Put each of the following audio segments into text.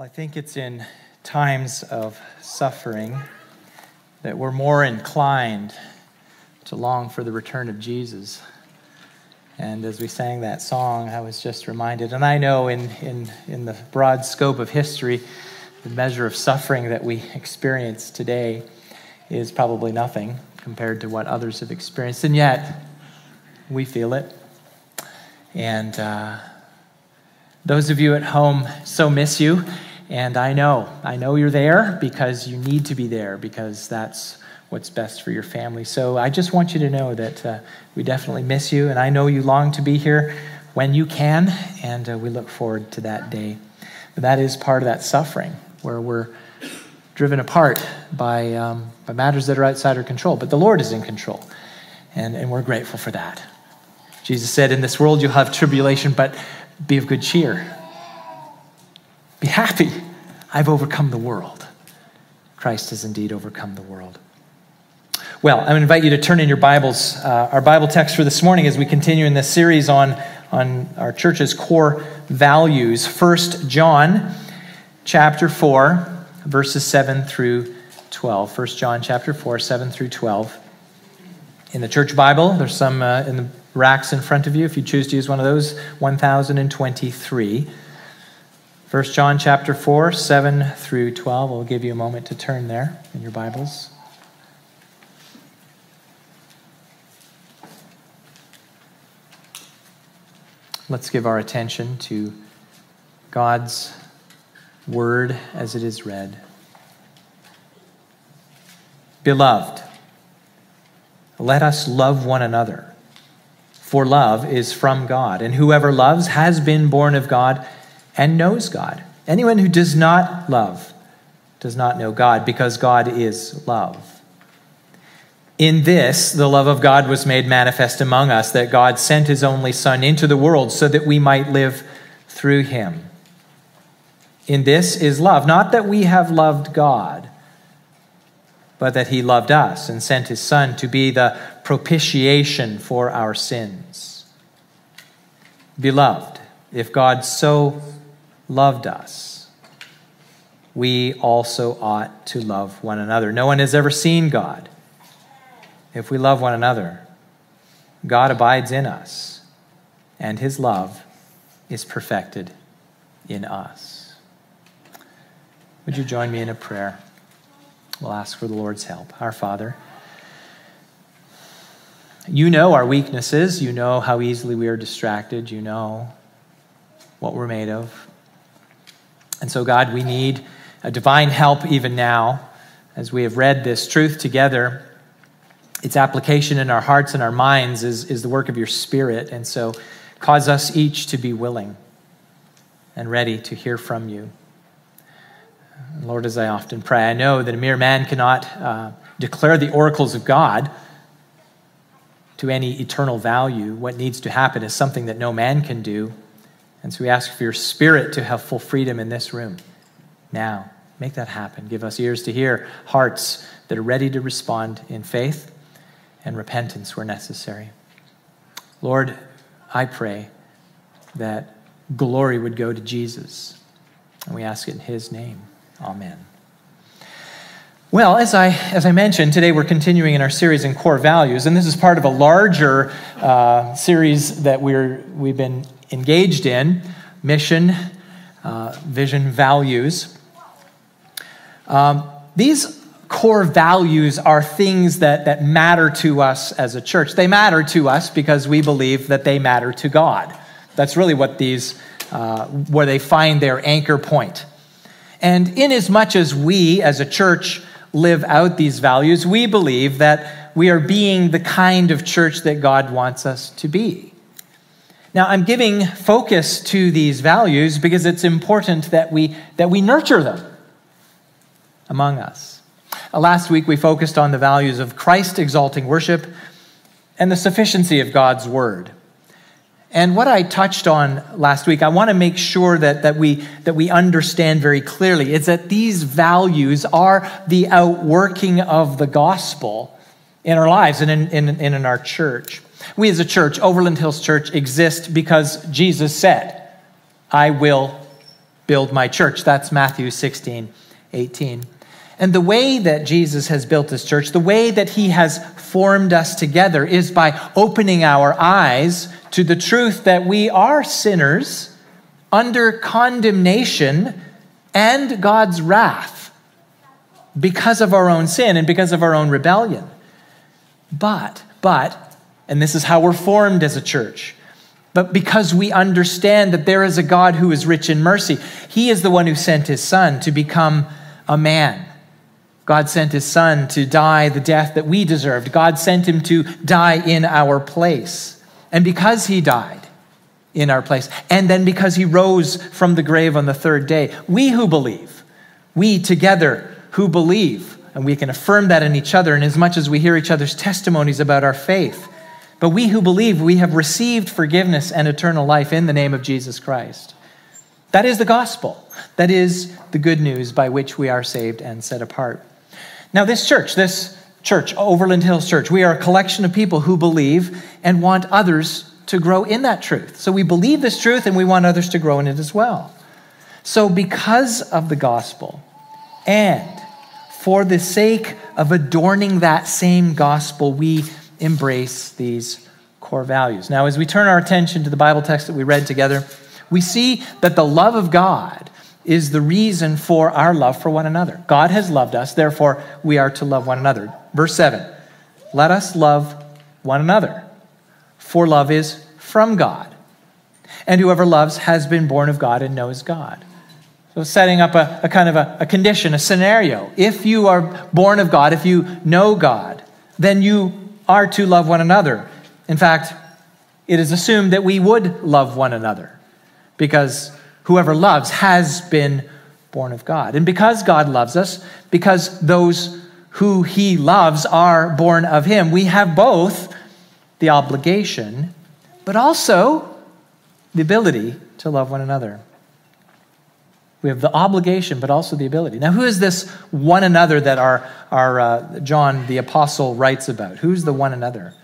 Well, I think it's in times of suffering that we're more inclined to long for the return of Jesus. And as we sang that song, I was just reminded, and I know in, in, in the broad scope of history, the measure of suffering that we experience today is probably nothing compared to what others have experienced. And yet, we feel it. And uh, those of you at home so miss you, and I know, I know you're there because you need to be there because that's what's best for your family. So I just want you to know that uh, we definitely miss you, and I know you long to be here when you can, and uh, we look forward to that day. But that is part of that suffering where we're driven apart by, um, by matters that are outside our control. But the Lord is in control, and, and we're grateful for that. Jesus said, In this world you'll have tribulation, but be of good cheer. Be happy. I've overcome the world. Christ has indeed overcome the world. Well, to invite you to turn in your Bibles, uh, our Bible text for this morning as we continue in this series on, on our church's core values. First John chapter 4, verses 7 through 12. First John chapter 4, 7 through 12. In the church Bible, there's some uh, in the racks in front of you if you choose to use one of those 1023 1 john chapter 4 7 through 12 i'll give you a moment to turn there in your bibles. Let's give our attention to god's word as it is read. Beloved let us love one another for love is from God, and whoever loves has been born of God and knows God. Anyone who does not love does not know God, because God is love. In this, the love of God was made manifest among us, that God sent his only Son into the world so that we might live through him. In this is love, not that we have loved God but that he loved us and sent his Son to be the propitiation for our sins. Beloved, if God so loved us, we also ought to love one another. No one has ever seen God. If we love one another, God abides in us, and his love is perfected in us. Would you join me in a prayer? We'll ask for the Lord's help. Our Father, you know our weaknesses. You know how easily we are distracted. You know what we're made of. And so, God, we need a divine help even now as we have read this truth together. Its application in our hearts and our minds is, is the work of your Spirit. And so, cause us each to be willing and ready to hear from you. Lord, as I often pray, I know that a mere man cannot uh, declare the oracles of God to any eternal value. What needs to happen is something that no man can do. And so we ask for your spirit to have full freedom in this room. Now, make that happen. Give us ears to hear, hearts that are ready to respond in faith and repentance where necessary. Lord, I pray that glory would go to Jesus. And we ask it in his name. Amen. Well, as I, as I mentioned, today we're continuing in our series in core values, and this is part of a larger uh, series that we're, we've been engaged in mission, uh, vision, values. Um, these core values are things that, that matter to us as a church. They matter to us because we believe that they matter to God. That's really what these, uh, where they find their anchor point. And in as much as we as a church live out these values, we believe that we are being the kind of church that God wants us to be. Now, I'm giving focus to these values because it's important that we, that we nurture them among us. Uh, last week, we focused on the values of Christ exalting worship and the sufficiency of God's word. And what I touched on last week, I want to make sure that, that, we, that we understand very clearly is that these values are the outworking of the gospel in our lives and in, in, in our church. We as a church, Overland Hills Church, exist because Jesus said, I will build my church. That's Matthew 16, 18. And the way that Jesus has built his church, the way that he has formed us together, is by opening our eyes to the truth that we are sinners under condemnation and God's wrath because of our own sin and because of our own rebellion. But, but, and this is how we're formed as a church. But because we understand that there is a God who is rich in mercy, He is the one who sent His Son to become a man God sent his son to die the death that we deserved. God sent him to die in our place. And because he died in our place, and then because he rose from the grave on the third day, we who believe, we together who believe, and we can affirm that in each other, and as much as we hear each other's testimonies about our faith, but we who believe, we have received forgiveness and eternal life in the name of Jesus Christ. That is the gospel. That is the good news by which we are saved and set apart. Now, this church, this church, Overland Hills Church, we are a collection of people who believe and want others to grow in that truth. So we believe this truth and we want others to grow in it as well. So, because of the gospel and for the sake of adorning that same gospel, we embrace these core values. Now, as we turn our attention to the Bible text that we read together, we see that the love of God is the reason for our love for one another. God has loved us, therefore, we are to love one another. Verse 7 Let us love one another, for love is from God. And whoever loves has been born of God and knows God. So, setting up a, a kind of a, a condition, a scenario. If you are born of God, if you know God, then you are to love one another. In fact, it is assumed that we would love one another because whoever loves has been born of God. And because God loves us, because those who he loves are born of him, we have both the obligation, but also the ability to love one another. We have the obligation, but also the ability. Now, who is this one another that our, our uh, John the Apostle writes about? Who's the one another?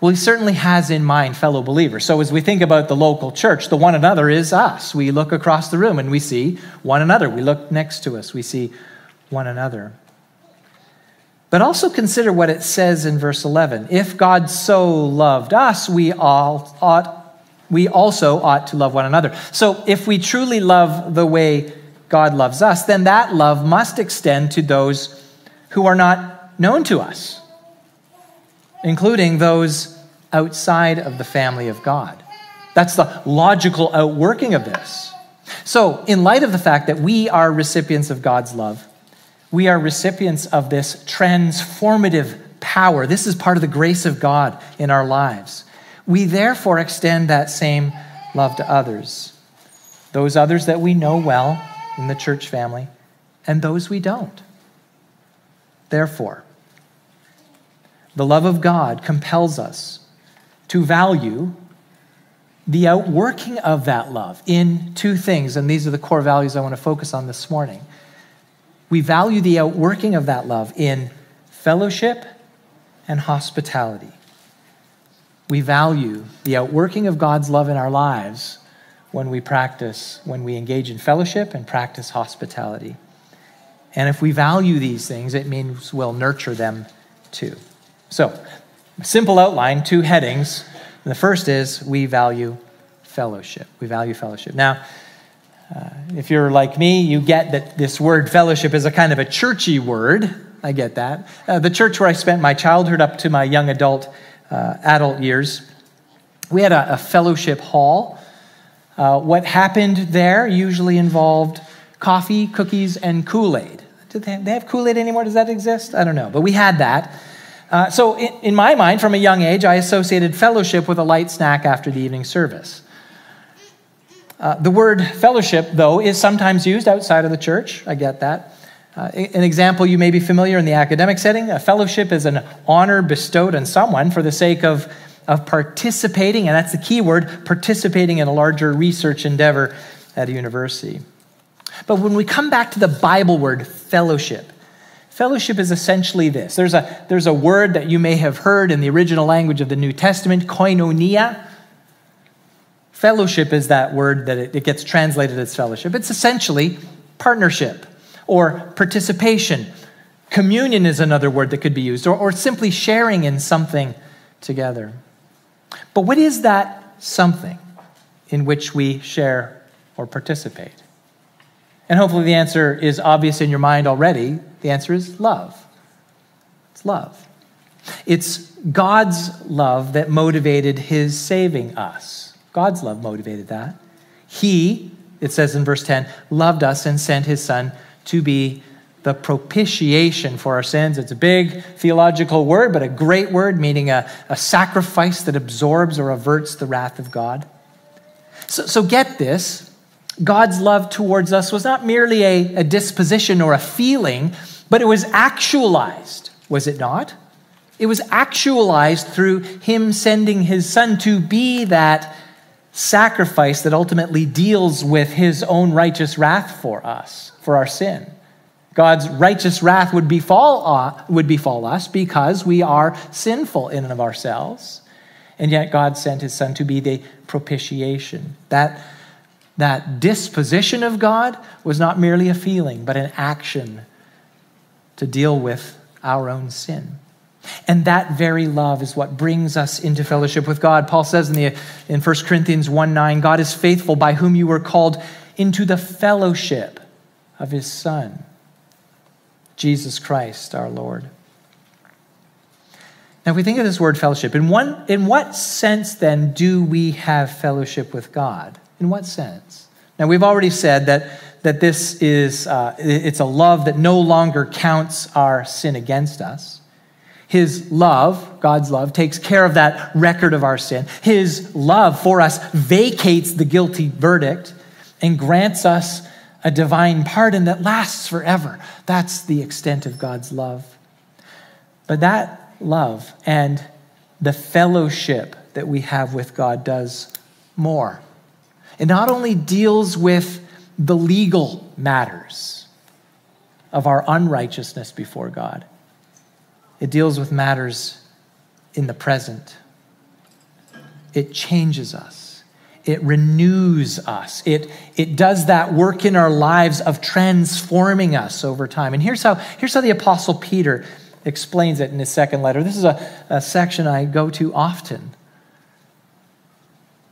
Well, he certainly has in mind fellow believers. So, as we think about the local church, the one another is us. We look across the room and we see one another. We look next to us, we see one another. But also consider what it says in verse 11. If God so loved us, we all ought we also ought to love one another. So if we truly love the way God loves us, then that love must extend to those who are not known to us including those outside of the family of God. That's the logical outworking of this. So, in light of the fact that we are recipients of God's love, we are recipients of this transformative power. This is part of the grace of God in our lives. We therefore extend that same love to others, those others that we know well in the church family, and those we don't. Therefore, the love of God compels us to value the outworking of that love in two things, and these are the core values I want to focus on this morning. We value the outworking of that love in fellowship and hospitality. We value the outworking of God's love in our lives when we practice, when we engage in fellowship and practice hospitality. And if we value these things, it means we'll nurture them too. So, simple outline, two headings. The first is we value fellowship. We value fellowship. Now, uh, if you're like me, you get that this word fellowship is a kind of a churchy word. I get that. Uh, the church where I spent my childhood up to my young adult uh, adult years, we had a, a fellowship hall. Uh, what happened there usually involved coffee, cookies, and Kool Aid. Do they have, they have Kool Aid anymore? Does that exist? I don't know. But we had that. Uh, so, in, in my mind, from a young age, I associated fellowship with a light snack after the evening service. Uh, the word fellowship, though, is sometimes used outside of the church. I get that. Uh, an example you may be familiar in the academic setting a fellowship is an honor bestowed on someone for the sake of, of participating, and that's the key word participating in a larger research endeavor at a university. But when we come back to the Bible word fellowship, Fellowship is essentially this there's a, there's a word that you may have heard in the original language of the New Testament, koinonia. Fellowship is that word that it, it gets translated as fellowship. It's essentially partnership or participation. Communion is another word that could be used, or, or simply sharing in something together. But what is that something in which we share or participate? And hopefully the answer is obvious in your mind already. The answer is love. It's love. It's God's love that motivated his saving us. God's love motivated that. He, it says in verse 10, loved us and sent his son to be the propitiation for our sins. It's a big theological word, but a great word, meaning a, a sacrifice that absorbs or averts the wrath of God. So, so get this God's love towards us was not merely a, a disposition or a feeling, but it was actualized, was it not? It was actualized through Him sending His Son to be that sacrifice that ultimately deals with His own righteous wrath for us, for our sin. God's righteous wrath would befall, uh, would befall us because we are sinful in and of ourselves. And yet God sent his son to be the propitiation. That, that disposition of God was not merely a feeling, but an action to deal with our own sin. And that very love is what brings us into fellowship with God. Paul says in, the, in 1 Corinthians 1 9, God is faithful by whom you were called into the fellowship of his Son. Jesus Christ our Lord. Now, if we think of this word fellowship, in, one, in what sense then do we have fellowship with God? In what sense? Now, we've already said that, that this is uh, it's a love that no longer counts our sin against us. His love, God's love, takes care of that record of our sin. His love for us vacates the guilty verdict and grants us a divine pardon that lasts forever. That's the extent of God's love. But that love and the fellowship that we have with God does more. It not only deals with the legal matters of our unrighteousness before God, it deals with matters in the present. It changes us it renews us. It, it does that work in our lives of transforming us over time. And here's how, here's how the Apostle Peter explains it in his second letter. This is a, a section I go to often.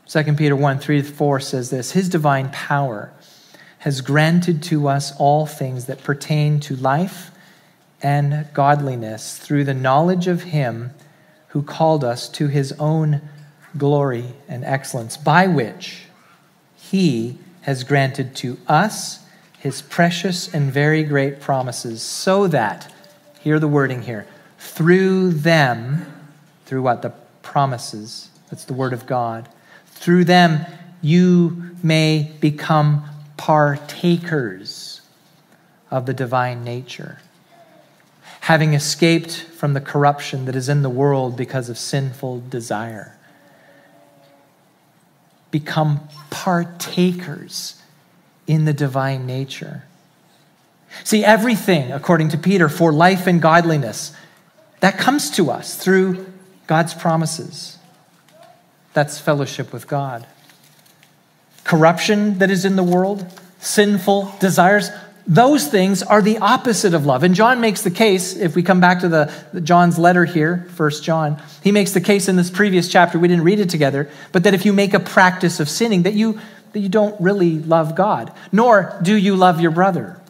2 Peter 1 3 4 says this His divine power has granted to us all things that pertain to life and godliness through the knowledge of Him who called us to His own glory, and excellence, by which he has granted to us his precious and very great promises, so that, hear the wording here, through them, through what? The promises, that's the word of God, through them you may become partakers of the divine nature, having escaped from the corruption that is in the world because of sinful desire become partakers in the divine nature. See, everything, according to Peter, for life and godliness, that comes to us through God's promises. That's fellowship with God. Corruption that is in the world, sinful desires, those things are the opposite of love. And John makes the case, if we come back to the, the, John's letter here, First John, he makes the case in this previous chapter, we didn't read it together, but that if you make a practice of sinning, that you, that you don't really love God, nor do you love your brother.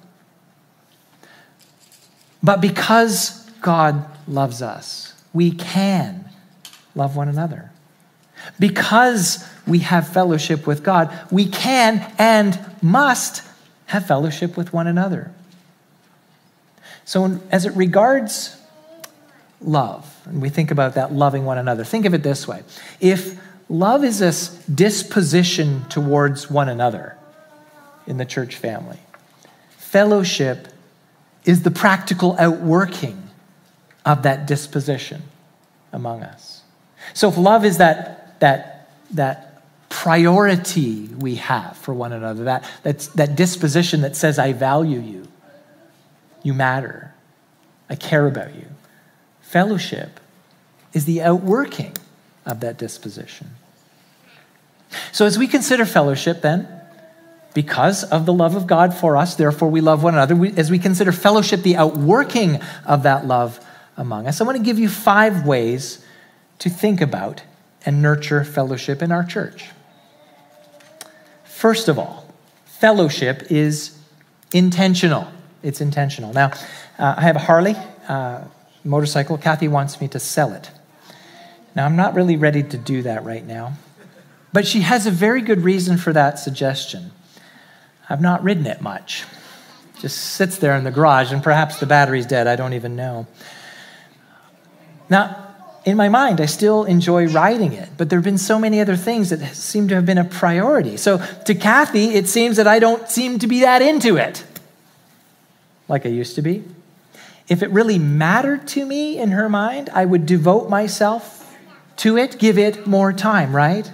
But because God loves us, we can love one another. Because we have fellowship with God, we can and must have fellowship with one another. So, as it regards love, and we think about that loving one another, think of it this way. If love is a disposition towards one another in the church family, fellowship is the practical outworking of that disposition among us. So, if love is that, that, that priority we have for one another, that, that disposition that says, I value you, you matter, I care about you. Fellowship is the outworking of that disposition. So, as we consider fellowship, then, because of the love of God for us, therefore we love one another, we, as we consider fellowship the outworking of that love among us, I want to give you five ways to think about and nurture fellowship in our church. First of all, fellowship is intentional. It's intentional. Now, uh, I have a Harley uh, motorcycle. Kathy wants me to sell it. Now, I'm not really ready to do that right now, but she has a very good reason for that suggestion. I've not ridden it much. Just sits there in the garage, and perhaps the battery's dead. I don't even know. Now, in my mind, I still enjoy writing it, but there have been so many other things that seem to have been a priority. So to Kathy, it seems that I don't seem to be that into it like I used to be. If it really mattered to me in her mind, I would devote myself to it, give it more time, right?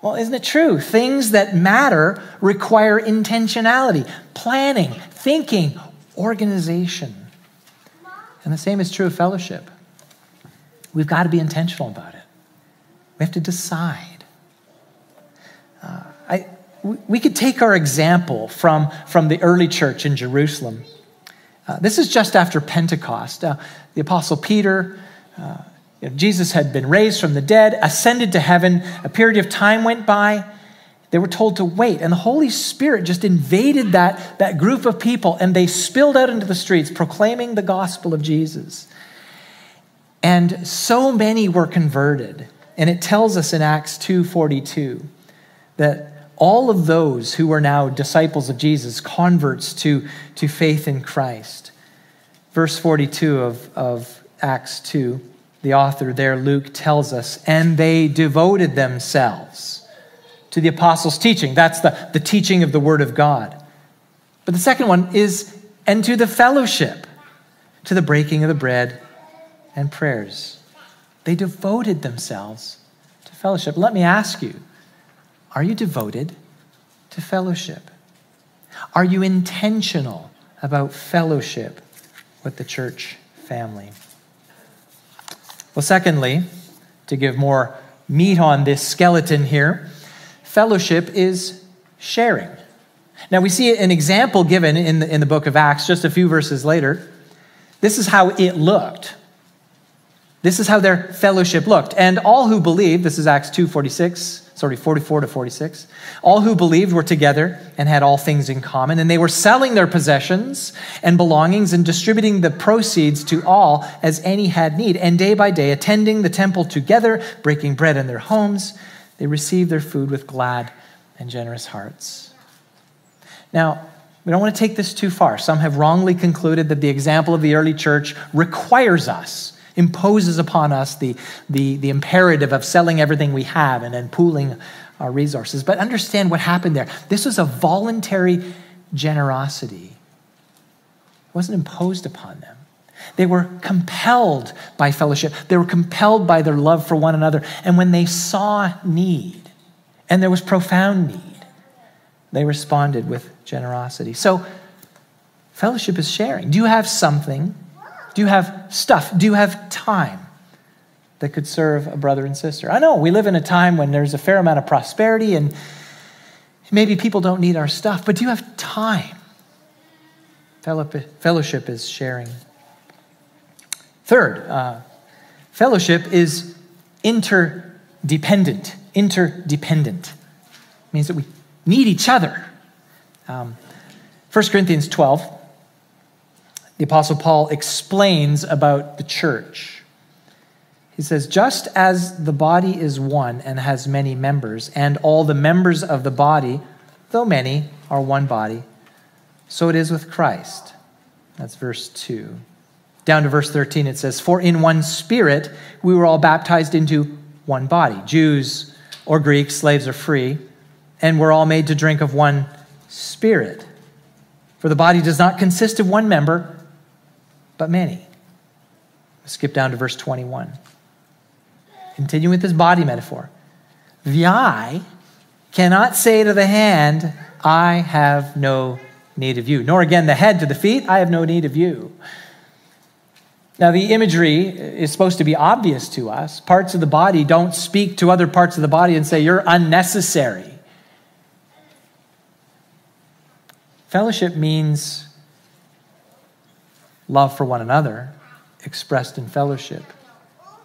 Well, isn't it true? Things that matter require intentionality, planning, thinking, organization. And the same is true of fellowship. We've got to be intentional about it. We have to decide. Uh, I, we could take our example from, from the early church in Jerusalem. Uh, this is just after Pentecost. Uh, the Apostle Peter, uh, you know, Jesus had been raised from the dead, ascended to heaven. A period of time went by. They were told to wait, and the Holy Spirit just invaded that, that group of people, and they spilled out into the streets proclaiming the gospel of Jesus. And so many were converted. And it tells us in Acts 2:42 that all of those who were now disciples of Jesus, converts to, to faith in Christ. Verse 42 of, of Acts 2, the author there, Luke, tells us, and they devoted themselves to the apostles' teaching. That's the, the teaching of the Word of God. But the second one is, and to the fellowship, to the breaking of the bread and prayers. They devoted themselves to fellowship. Let me ask you are you devoted to fellowship? Are you intentional about fellowship with the church family? Well, secondly, to give more meat on this skeleton here, fellowship is sharing. Now, we see an example given in the, in the book of Acts just a few verses later. This is how it looked. This is how their fellowship looked. And all who believed, this is Acts 2:46, sorry, 44 to 46. All who believed were together and had all things in common, and they were selling their possessions and belongings and distributing the proceeds to all as any had need. And day by day, attending the temple together, breaking bread in their homes, they received their food with glad and generous hearts. Now, we don't want to take this too far. Some have wrongly concluded that the example of the early church requires us imposes upon us the, the, the imperative of selling everything we have and then pooling our resources. But understand what happened there. This was a voluntary generosity, it wasn't imposed upon them. They were compelled by fellowship. They were compelled by their love for one another. And when they saw need, and there was profound need, they responded with generosity. So, fellowship is sharing. Do you have something do you have stuff? Do you have time that could serve a brother and sister? I know we live in a time when there's a fair amount of prosperity and maybe people don't need our stuff, but do you have time? Fellowship is sharing. Third, uh, fellowship is interdependent. Interdependent means that we need each other. Um, 1 Corinthians 12 the Apostle Paul explains about the church. He says, just as the body is one and has many members, and all the members of the body, though many, are one body, so it is with Christ. That's verse 2. Down to verse 13, it says, For in one spirit we were all baptized into one body, Jews or Greeks, slaves or free, and we're all made to drink of one spirit. For the body does not consist of one member but many. Skip down to verse 21. Continue with this body metaphor. The eye cannot say to the hand, I have no need of you. Nor again the head to the feet, I have no need of you. Now, the imagery is supposed to be obvious to us. Parts of the body don't speak to other parts of the body and say, You're unnecessary. Fellowship means love for one another, expressed in fellowship.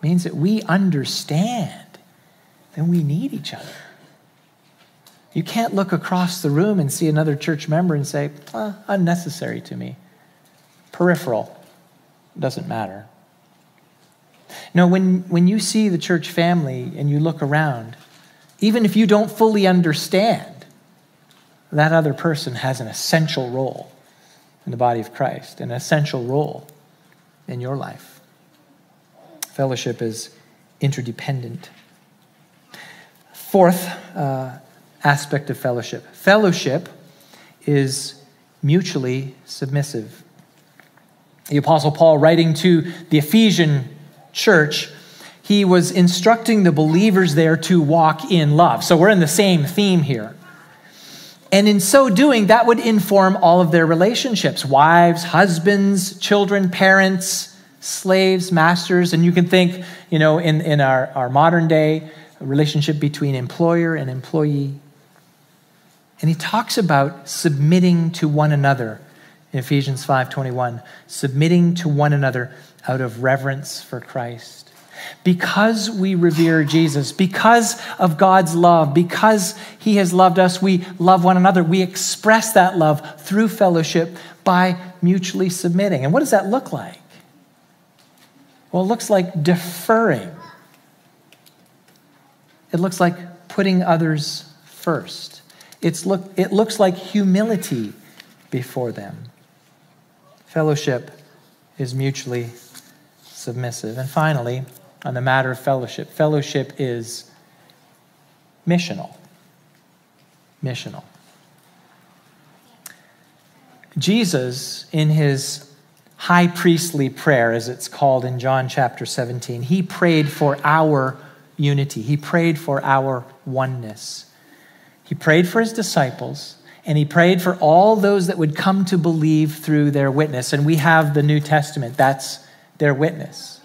Means that we understand that we need each other. You can't look across the room and see another church member and say, unnecessary to me. Peripheral. Doesn't matter. No, when, when you see the church family and you look around, even if you don't fully understand, that other person has an essential role in the body of Christ, an essential role in your life. Fellowship is interdependent. Fourth uh, aspect of fellowship fellowship is mutually submissive. The Apostle Paul, writing to the Ephesian church, he was instructing the believers there to walk in love. So we're in the same theme here. And in so doing, that would inform all of their relationships wives, husbands, children, parents, slaves, masters. And you can think, you know, in, in our, our modern day, relationship between employer and employee. And he talks about submitting to one another in Ephesians 5:21, submitting to one another out of reverence for Christ. Because we revere Jesus, because of God's love, because he has loved us, we love one another. We express that love through fellowship by mutually submitting. And what does that look like? Well, it looks like deferring. It looks like putting others first. It's look, it looks like humility before them. Fellowship is mutually submissive. And finally, on the matter of fellowship, fellowship is missional. Missional. Jesus, in his high priestly prayer, as it's called in John chapter 17, he prayed for our unity. He prayed for our oneness. He prayed for his disciples, and he prayed for all those that would come to believe through their witness. And we have the New Testament, that's their witness.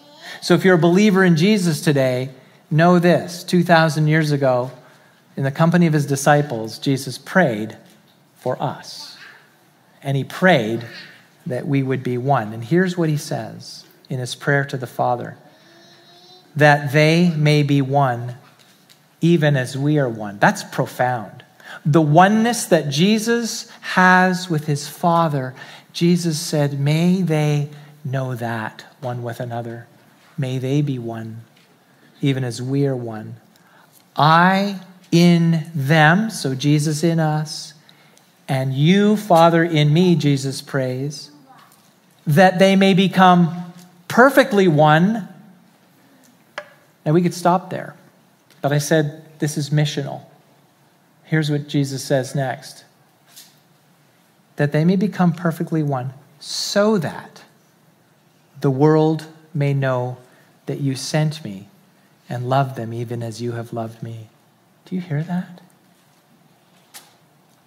So if you're a believer in Jesus today, know this 2,000 years ago, in the company of his disciples, Jesus prayed for us. And he prayed that we would be one. And here's what he says in his prayer to the Father that they may be one, even as we are one. That's profound. The oneness that Jesus has with his Father, Jesus said, May they know that one with another. May they be one, even as we are one. I in them, so Jesus in us, and you, Father, in me, Jesus prays, that they may become perfectly one Now we could stop there. But I said this is missional. Here's what Jesus says next that they may become perfectly one, so that the world may know that you sent me and love them even as you have loved me. Do you hear that?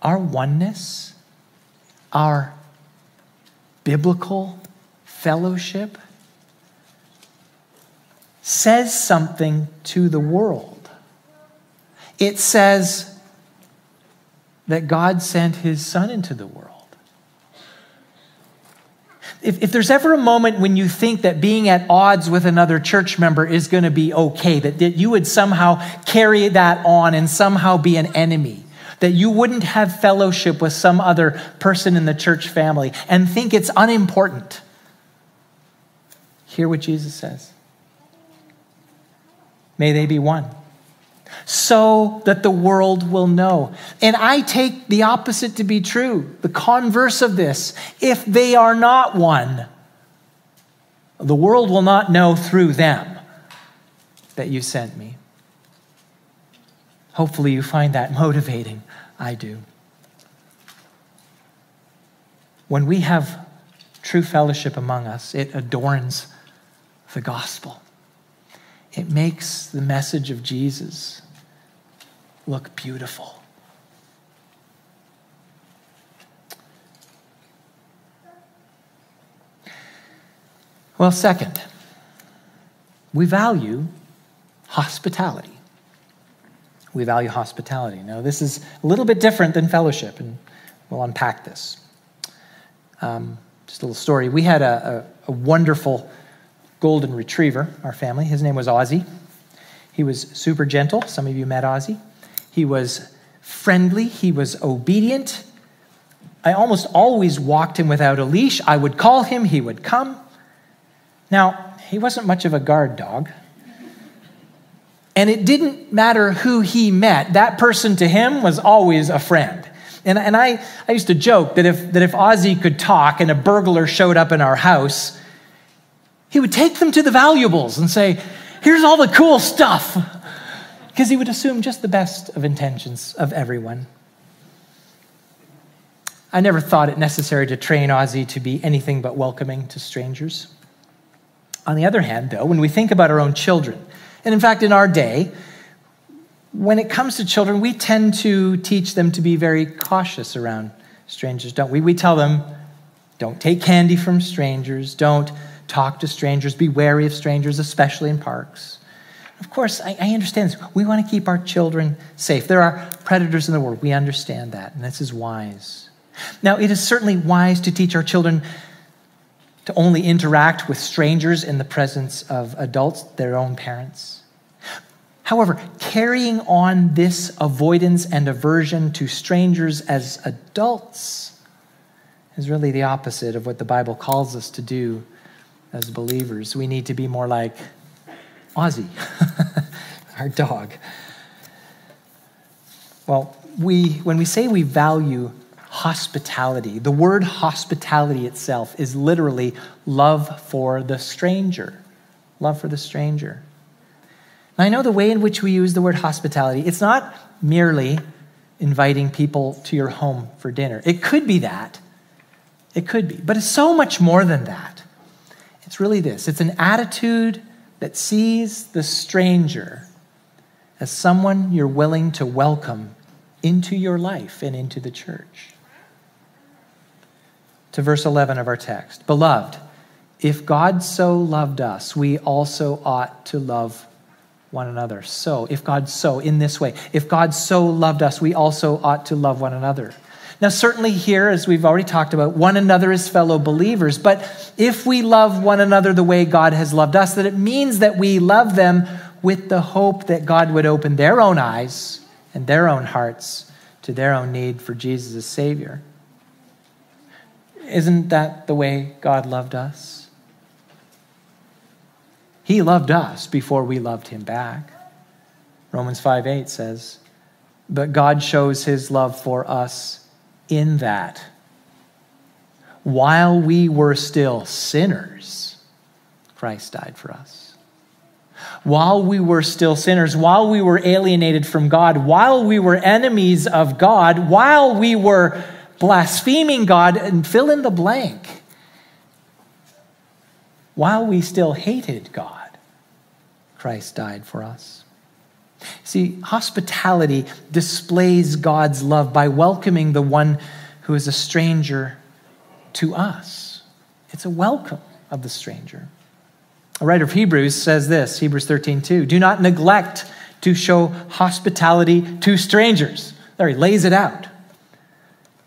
Our oneness, our biblical fellowship, says something to the world. It says that God sent his son into the world. If, if there's ever a moment when you think that being at odds with another church member is going to be okay, that, that you would somehow carry that on and somehow be an enemy, that you wouldn't have fellowship with some other person in the church family and think it's unimportant, hear what Jesus says. May they be one. So that the world will know. And I take the opposite to be true, the converse of this. If they are not one, the world will not know through them that you sent me. Hopefully, you find that motivating. I do. When we have true fellowship among us, it adorns the gospel it makes the message of Jesus look beautiful. Well, second, we value hospitality. We value hospitality. Now, this is a little bit different than fellowship, and we'll unpack this. Um, just a little story. We had a, a, a wonderful golden retriever, our family. His name was Ozzy. He was super gentle. Some of you met Ozzy. He was friendly. He was obedient. I almost always walked him without a leash. I would call him, he would come. Now, he wasn't much of a guard dog. And it didn't matter who he met, that person to him was always a friend. And, and I, I used to joke that if, that if Ozzy could talk and a burglar showed up in our house, he would take them to the valuables and say, Here's all the cool stuff. Because he would assume just the best of intentions of everyone. I never thought it necessary to train Ozzy to be anything but welcoming to strangers. On the other hand, though, when we think about our own children, and in fact, in our day, when it comes to children, we tend to teach them to be very cautious around strangers, don't we? We tell them, don't take candy from strangers, don't talk to strangers, be wary of strangers, especially in parks. Of course, I, I understand this. We want to keep our children safe. There are predators in the world. We understand that, and this is wise. Now, it is certainly wise to teach our children to only interact with strangers in the presence of adults, their own parents. However, carrying on this avoidance and aversion to strangers as adults is really the opposite of what the Bible calls us to do as believers. We need to be more like Ozzy, our dog. Well, we, when we say we value hospitality. The word hospitality itself is literally love for the stranger. Love for the stranger. Now, I know the way in which we use the word hospitality, it's not merely inviting people to your home for dinner. It could be that. It could be. But it's so much more than that. It's really this it's an attitude that sees the stranger as someone you're willing to welcome into your life and into the church to verse 11 of our text. Beloved, if God so loved us, we also ought to love one another. So, if God so, in this way, if God so loved us, we also ought to love one another. Now, certainly here, as we've already talked about, one another is fellow believers. But if we love one another the way God has loved us, that it means that we love them with the hope that God would open their own eyes and their own hearts to their own need for Jesus as Savior. Isn't that the way God loved us? He loved us before we loved him back. Romans 5 8 says, But God shows his love for us in that while we were still sinners, Christ died for us. While we were still sinners, while we were alienated from God, while we were enemies of God, while we were blaspheming God, and fill in the blank. While we still hated God, Christ died for us. See, hospitality displays God's love by welcoming the one who is a stranger to us. It's a welcome of the stranger. A writer of Hebrews says this, Hebrews 13, 2. Do not neglect to show hospitality to strangers. There he lays it out.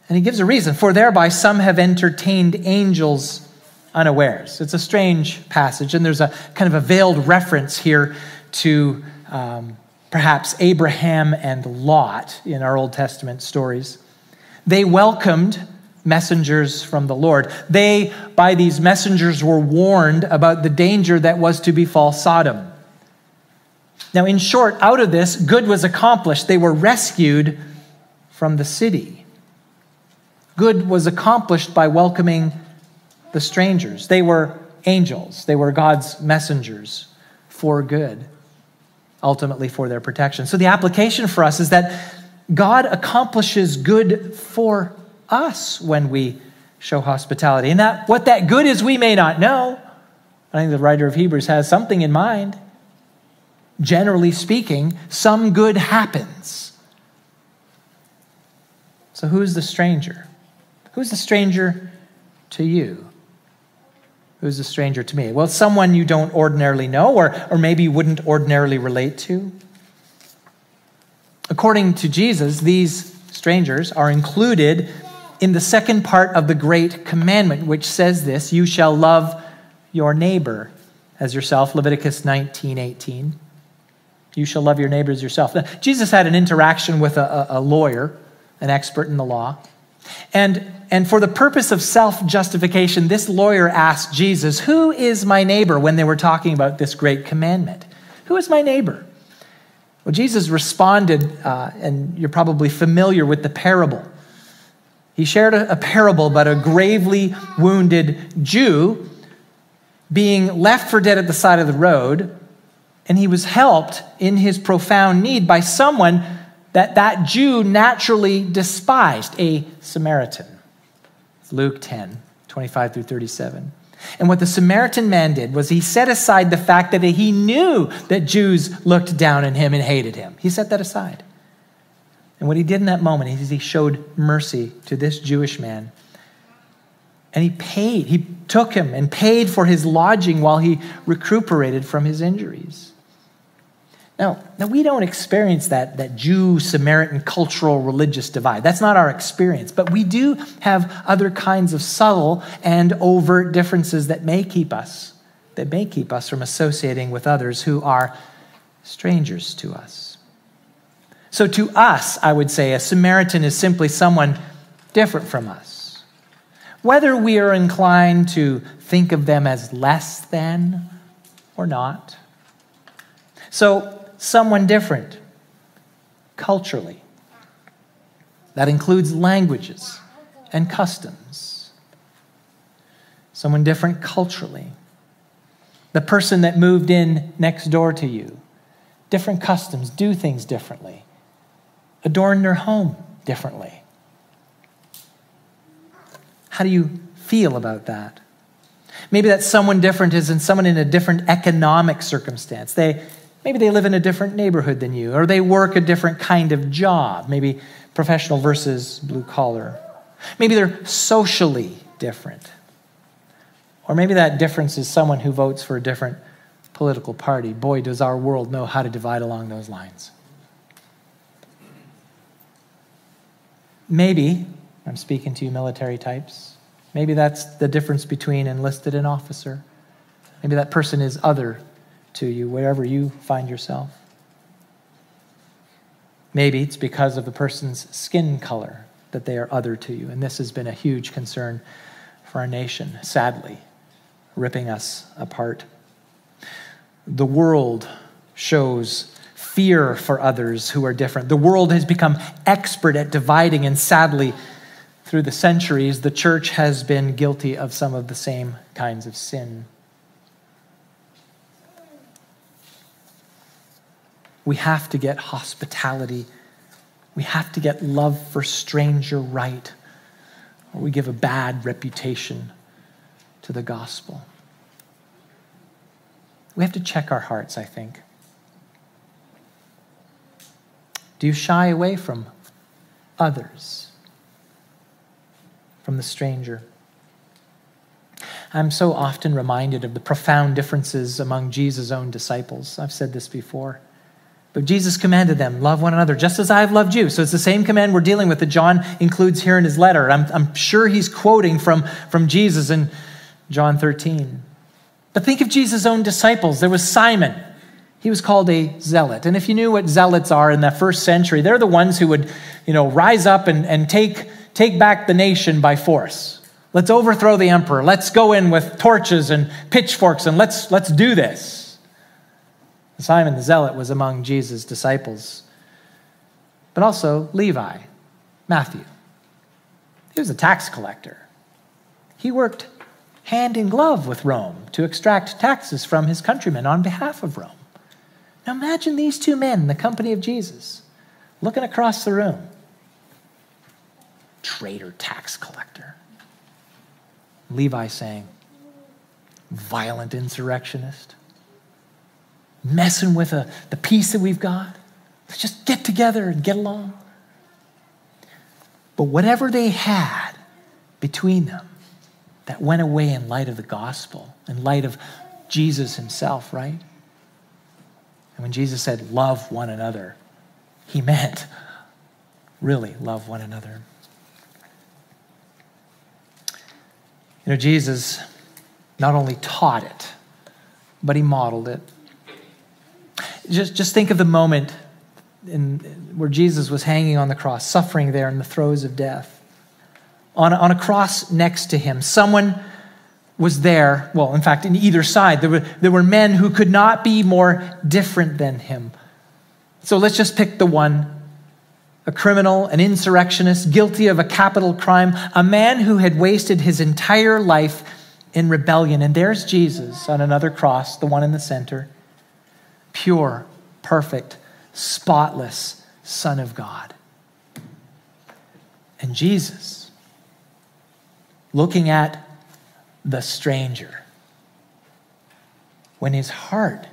And he gives a reason for thereby some have entertained angels unawares. It's a strange passage, and there's a kind of a veiled reference here to um, perhaps Abraham and Lot in our Old Testament stories. They welcomed messengers from the Lord. They, by these messengers, were warned about the danger that was to befall Sodom. Now, in short, out of this, good was accomplished. They were rescued from the city good was accomplished by welcoming the strangers. They were angels, they were God's messengers for good, ultimately for their protection. So the application for us is that God accomplishes good for us when we show hospitality. And that what that good is, we may not know. I think the writer of Hebrews has something in mind. Generally speaking, some good happens. So, who's the stranger? Who's the stranger to you? Who's a stranger to me? Well, someone you don't ordinarily know or, or maybe wouldn't ordinarily relate to. According to Jesus, these strangers are included in the second part of the Great Commandment, which says this You shall love your neighbor as yourself, Leviticus 19 18. You shall love your neighbor as yourself. Now, Jesus had an interaction with a, a lawyer, an expert in the law. And, and for the purpose of self justification, this lawyer asked Jesus, Who is my neighbor when they were talking about this great commandment? Who is my neighbor? Well, Jesus responded, uh, and you're probably familiar with the parable. He shared a, a parable about a gravely wounded Jew being left for dead at the side of the road, and he was helped in his profound need by someone that that Jew naturally despised, a Samaritan. Luke 10, 25 through 37. And what the Samaritan man did was he set aside the fact that he knew that Jews looked down on him and hated him. He set that aside. And what he did in that moment is he showed mercy to this Jewish man. And he paid, he took him and paid for his lodging while he recuperated from his injuries. Now, now we don't experience that, that Jew Samaritan cultural religious divide. That's not our experience. But we do have other kinds of subtle and overt differences that may keep us, that may keep us from associating with others who are strangers to us. So, to us, I would say a Samaritan is simply someone different from us. Whether we are inclined to think of them as less than or not. So, someone different culturally. That includes languages and customs. Someone different culturally. The person that moved in next door to you. Different customs, do things differently, adorn their home differently. How do you feel about that? Maybe that someone different is in someone in a different economic circumstance. They, Maybe they live in a different neighborhood than you, or they work a different kind of job, maybe professional versus blue collar. Maybe they're socially different. Or maybe that difference is someone who votes for a different political party. Boy, does our world know how to divide along those lines. Maybe, I'm speaking to you military types, maybe that's the difference between enlisted and officer. Maybe that person is other to you wherever you find yourself. Maybe it's because of the person's skin color that they are other to you. And this has been a huge concern for our nation, sadly, ripping us apart. The world shows fear for others who are different. The world has become expert at dividing, and sadly, through the centuries, the church has been guilty of some of the same kinds of sin. We have to get hospitality. We have to get love for stranger right, or we give a bad reputation to the gospel. We have to check our hearts, I think. Do you shy away from others, from the stranger? I'm so often reminded of the profound differences among Jesus' own disciples. I've said this before. But Jesus commanded them, love one another, just as I have loved you. So it's the same command we're dealing with that John includes here in his letter. I'm, I'm sure he's quoting from, from Jesus in John 13. But think of Jesus' own disciples. There was Simon. He was called a zealot. And if you knew what zealots are in the first century, they're the ones who would, you know, rise up and, and take, take back the nation by force. Let's overthrow the emperor. Let's go in with torches and pitchforks and let's, let's do this. Simon the Zealot was among Jesus' disciples, but also Levi, Matthew. He was a tax collector. He worked hand in glove with Rome to extract taxes from his countrymen on behalf of Rome. Now imagine these two men in the company of Jesus looking across the room. Traitor tax collector. Levi saying, violent insurrectionist messing with a, the peace that we've got. Let's just get together and get along. But whatever they had between them, that went away in light of the gospel, in light of Jesus himself, right? And when Jesus said, love one another, he meant really love one another. You know, Jesus not only taught it, but he modeled it. Just, just think of the moment in, where Jesus was hanging on the cross, suffering there in the throes of death. On, on a cross next to him, someone was there. Well, in fact, in either side, there were, there were men who could not be more different than him. So let's just pick the one a criminal, an insurrectionist, guilty of a capital crime, a man who had wasted his entire life in rebellion. And there's Jesus on another cross, the one in the center, pure, perfect, spotless Son of God. And Jesus, looking at the stranger, when his heart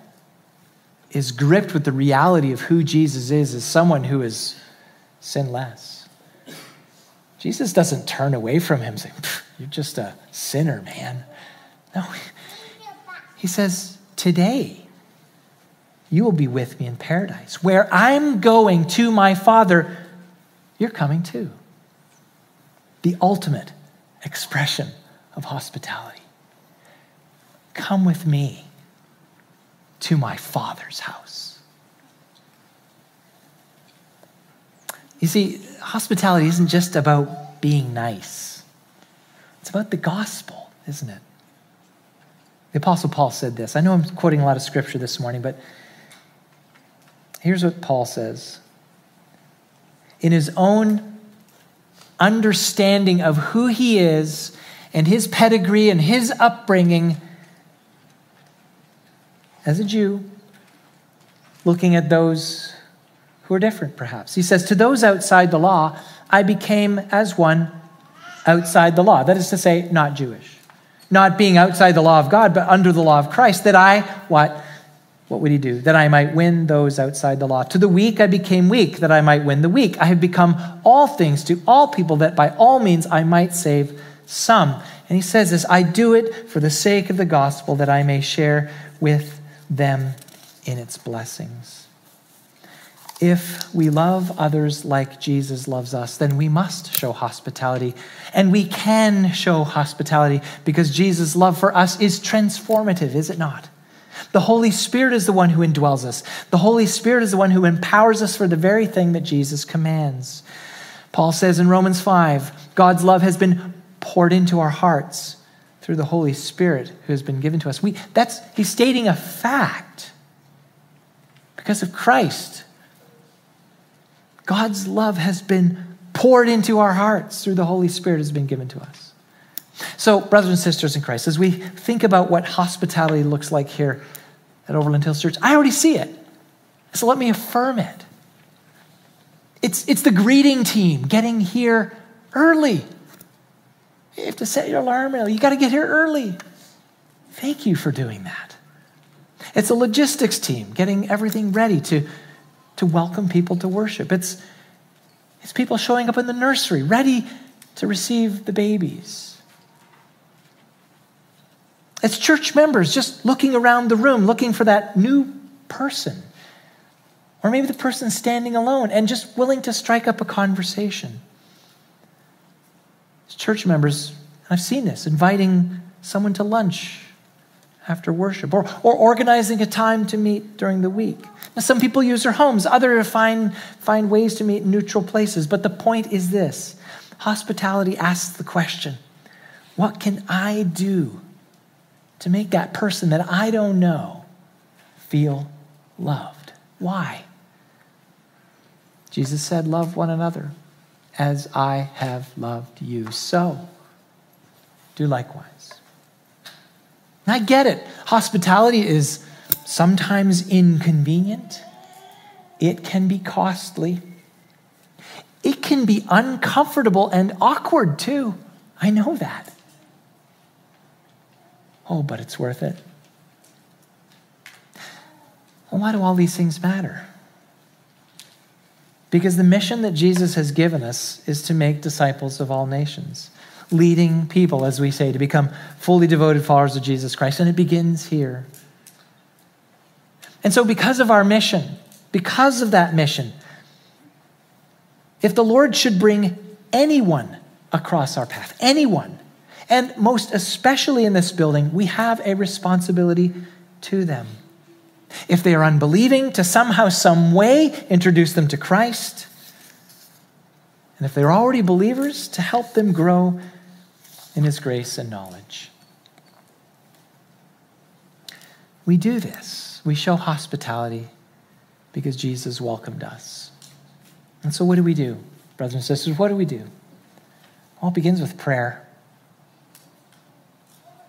is gripped with the reality of who Jesus is as someone who is sinless. Jesus doesn't turn away from him saying, You're just a sinner, man. No. He says, Today, you will be with me in paradise. Where I'm going to my Father, you're coming too. The ultimate expression of hospitality. Come with me to my Father's house. You see, hospitality isn't just about being nice, it's about the gospel, isn't it? The Apostle Paul said this. I know I'm quoting a lot of scripture this morning, but here's what Paul says. In his own understanding of who he is and his pedigree and his upbringing as a Jew, looking at those who are different, perhaps. He says, To those outside the law, I became as one outside the law. That is to say, not Jewish. Not being outside the law of God, but under the law of Christ, that I, what? What would he do? That I might win those outside the law. To the weak I became weak, that I might win the weak. I have become all things to all people, that by all means I might save some. And he says this I do it for the sake of the gospel, that I may share with them in its blessings. If we love others like Jesus loves us, then we must show hospitality. And we can show hospitality because Jesus' love for us is transformative, is it not? The Holy Spirit is the one who indwells us. The Holy Spirit is the one who empowers us for the very thing that Jesus commands. Paul says in Romans 5 God's love has been poured into our hearts through the Holy Spirit who has been given to us. We, that's, he's stating a fact. Because of Christ, God's love has been poured into our hearts through the Holy Spirit has been given to us. So, brothers and sisters in Christ, as we think about what hospitality looks like here at Overland Hills Church, I already see it. So let me affirm it. It's, it's the greeting team getting here early. You have to set your alarm early. You got to get here early. Thank you for doing that. It's a logistics team getting everything ready to to welcome people to worship. It's, it's people showing up in the nursery, ready to receive the babies. It's church members just looking around the room, looking for that new person. Or maybe the person standing alone and just willing to strike up a conversation. It's church members, and I've seen this, inviting someone to lunch after worship, or, or organizing a time to meet during the week. Now, some people use their homes, others find, find ways to meet in neutral places. But the point is this hospitality asks the question what can I do to make that person that I don't know feel loved? Why? Jesus said, Love one another as I have loved you. So, do likewise. I get it. Hospitality is sometimes inconvenient, it can be costly, it can be uncomfortable and awkward too. I know that. Oh, but it's worth it. Why do all these things matter? Because the mission that Jesus has given us is to make disciples of all nations. leading people, as we say, to become fully devoted followers of Jesus Christ. And it begins here. And so, because of our mission, because of that mission, if the Lord should bring anyone across our path, anyone, and most especially in this building, we have a responsibility to them. If they are unbelieving, to somehow, some way introduce them to Christ. And if they're already believers, to help them grow in His grace and knowledge. We do this. We show hospitality because Jesus welcomed us. And so, what do we do, brothers and sisters? What do we do? Well, it begins with prayer.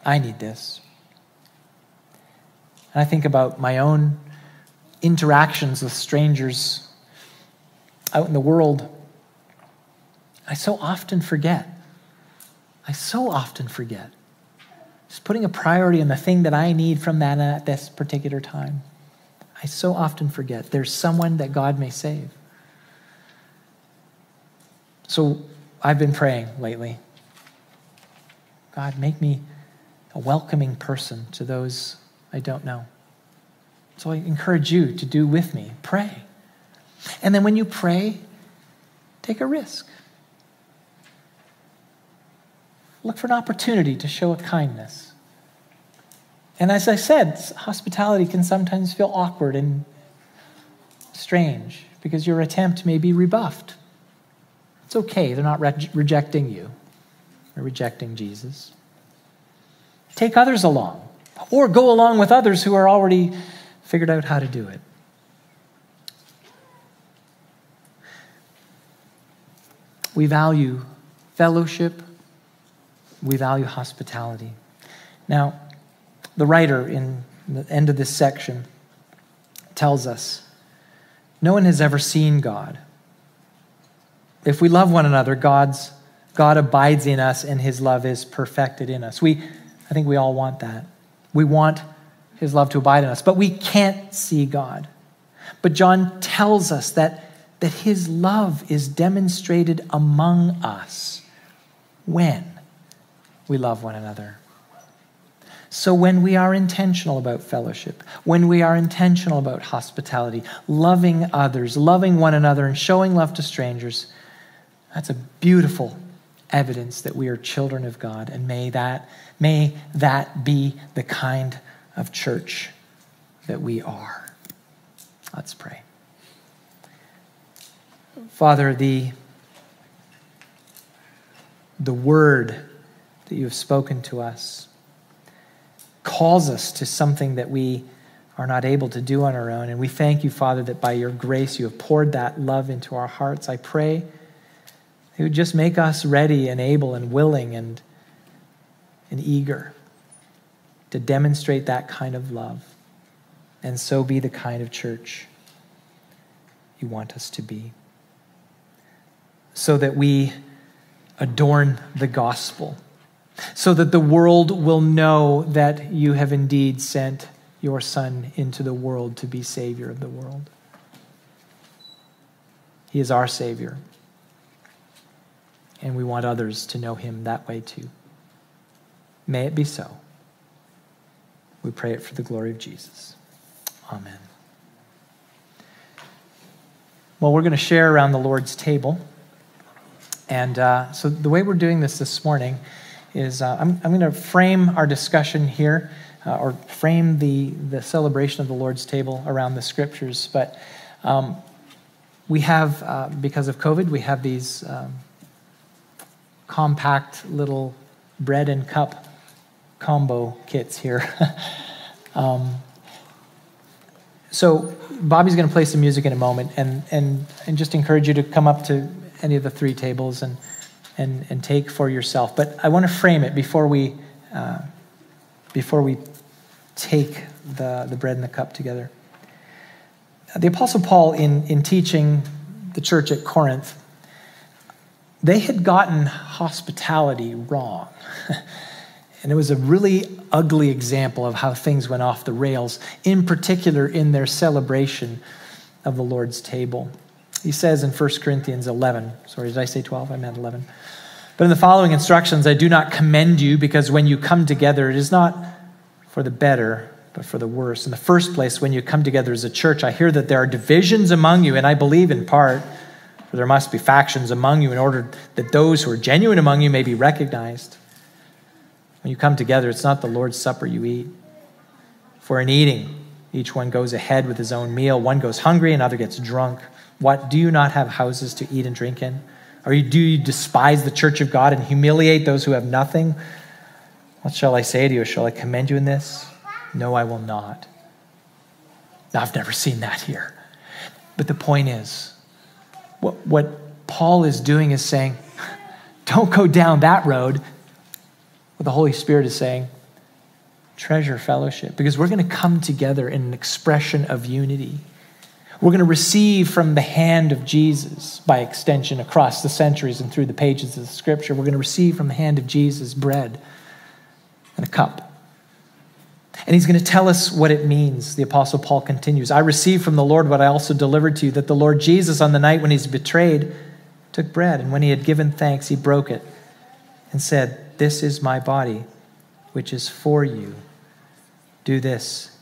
I need this. And I think about my own interactions with strangers out in the world. I so often forget. I so often forget. Just putting a priority on the thing that I need from that at this particular time. I so often forget there's someone that God may save. So I've been praying lately God, make me a welcoming person to those I don't know. So I encourage you to do with me pray. And then when you pray, take a risk. Look for an opportunity to show a kindness. And as I said, hospitality can sometimes feel awkward and strange because your attempt may be rebuffed. It's okay, they're not re- rejecting you, they're rejecting Jesus. Take others along, or go along with others who are already figured out how to do it. We value fellowship, we value hospitality. Now, the writer in the end of this section tells us no one has ever seen God. If we love one another, God's God abides in us and his love is perfected in us. We I think we all want that. We want his love to abide in us, but we can't see God. But John tells us that, that his love is demonstrated among us when we love one another. So, when we are intentional about fellowship, when we are intentional about hospitality, loving others, loving one another, and showing love to strangers, that's a beautiful evidence that we are children of God. And may that May that be the kind of church that we are. Let's pray. Father, the, the word that you have spoken to us calls us to something that we are not able to do on our own. And we thank you, Father, that by your grace you have poured that love into our hearts. I pray it would just make us ready and able and willing and and eager to demonstrate that kind of love and so be the kind of church you want us to be. So that we adorn the gospel, so that the world will know that you have indeed sent your Son into the world to be Savior of the world. He is our Savior, and we want others to know Him that way too. May it be so. We pray it for the glory of Jesus. Amen. Well, we're going to share around the Lord's table. And uh, so, the way we're doing this this morning is uh, I'm, I'm going to frame our discussion here, uh, or frame the, the celebration of the Lord's table around the scriptures. But um, we have, uh, because of COVID, we have these um, compact little bread and cup combo kits here. um, so Bobby's going to play some music in a moment, and, and, and just encourage you to come up to any of the three tables and, and, and take for yourself. But I want to frame it before we, uh, before we take the, the bread and the cup together. The Apostle Paul, in, in teaching the church at Corinth, they had gotten hospitality wrong. And it was a really ugly example of how things went off the rails, in particular in their celebration of the Lord's table. He says in 1 Corinthians 11, sorry, did I say 12? I meant 11. But in the following instructions, I do not commend you because when you come together, it is not for the better, but for the worse. In the first place, when you come together as a church, I hear that there are divisions among you, and I believe in part, for there must be factions among you in order that those who are genuine among you may be recognized. When you come together, it's not the Lord's Supper you eat. For in eating, each one goes ahead with his own meal. One goes hungry, another gets drunk. What? Do you not have houses to eat and drink in? Or do you despise the church of God and humiliate those who have nothing? What shall I say to you? Shall I commend you in this? No, I will not. Now, I've never seen that here. But the point is, what, what Paul is doing is saying, don't go down that road. What the Holy Spirit is saying, treasure fellowship, because we're going to come together in an expression of unity. We're going to receive from the hand of Jesus, by extension, across the centuries and through the pages of the scripture. We're going to receive from the hand of Jesus bread and a cup. And he's going to tell us what it means. The Apostle Paul continues I received from the Lord what I also delivered to you that the Lord Jesus, on the night when he's betrayed, took bread, and when he had given thanks, he broke it and said, This is my body, which is for you. Do this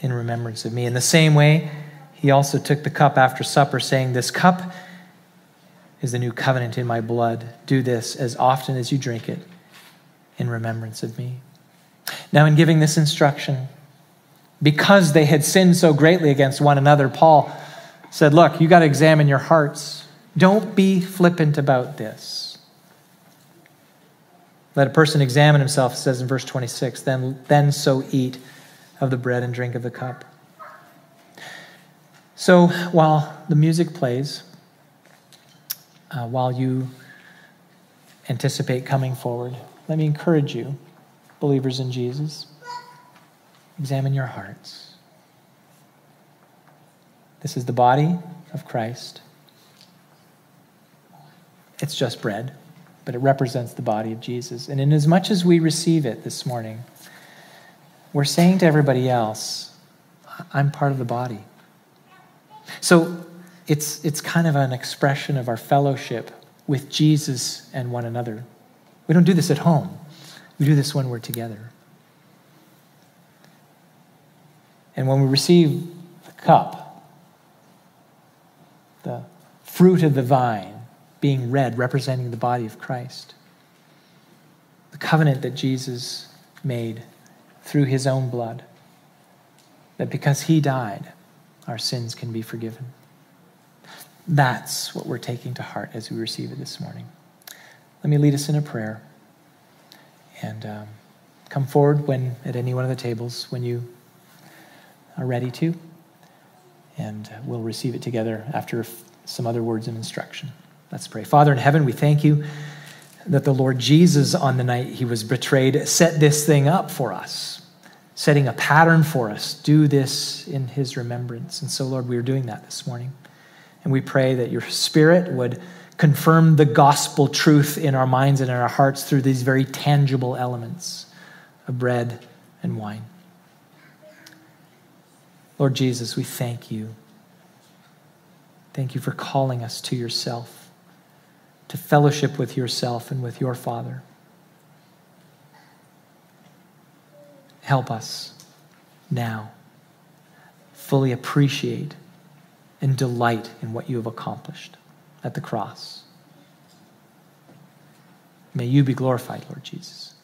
in remembrance of me. In the same way, he also took the cup after supper, saying, This cup is the new covenant in my blood. Do this as often as you drink it in remembrance of me. Now, in giving this instruction, because they had sinned so greatly against one another, Paul said, Look, you got to examine your hearts. Don't be flippant about this. Let a person examine himself, says in verse 26, then, then so eat of the bread and drink of the cup. So while the music plays, uh, while you anticipate coming forward, let me encourage you, believers in Jesus, examine your hearts. This is the body of Christ. It's just bread, but it represents the body of Jesus. And in as much as we receive it this morning, we're saying to everybody else, I'm part of the body. So it's, it's kind of an expression of our fellowship with Jesus and one another. We don't do this at home, we do this when we're together. And when we receive the cup, the fruit of the vine being red, representing the body of Christ, the covenant that Jesus made through his own blood, that because he died, our sins can be forgiven. That's what we're taking to heart as we receive it this morning. Let me lead us in a prayer and um, come forward when at any one of the tables when you are ready to, and we'll receive it together after some other words of instruction. Let's pray. Father in heaven, we thank you that the Lord Jesus, on the night he was betrayed, set this thing up for us setting a pattern for us. Do this in his remembrance. And so, Lord, we are doing that this morning. And we pray that your spirit would confirm the gospel truth in our minds and in our hearts through these very tangible elements of bread and wine. Lord Jesus, we thank you. Thank you for calling us to yourself, to fellowship with yourself and with your Father. Help us now fully appreciate and delight in what you have accomplished at the cross. May you be glorified, Lord Jesus.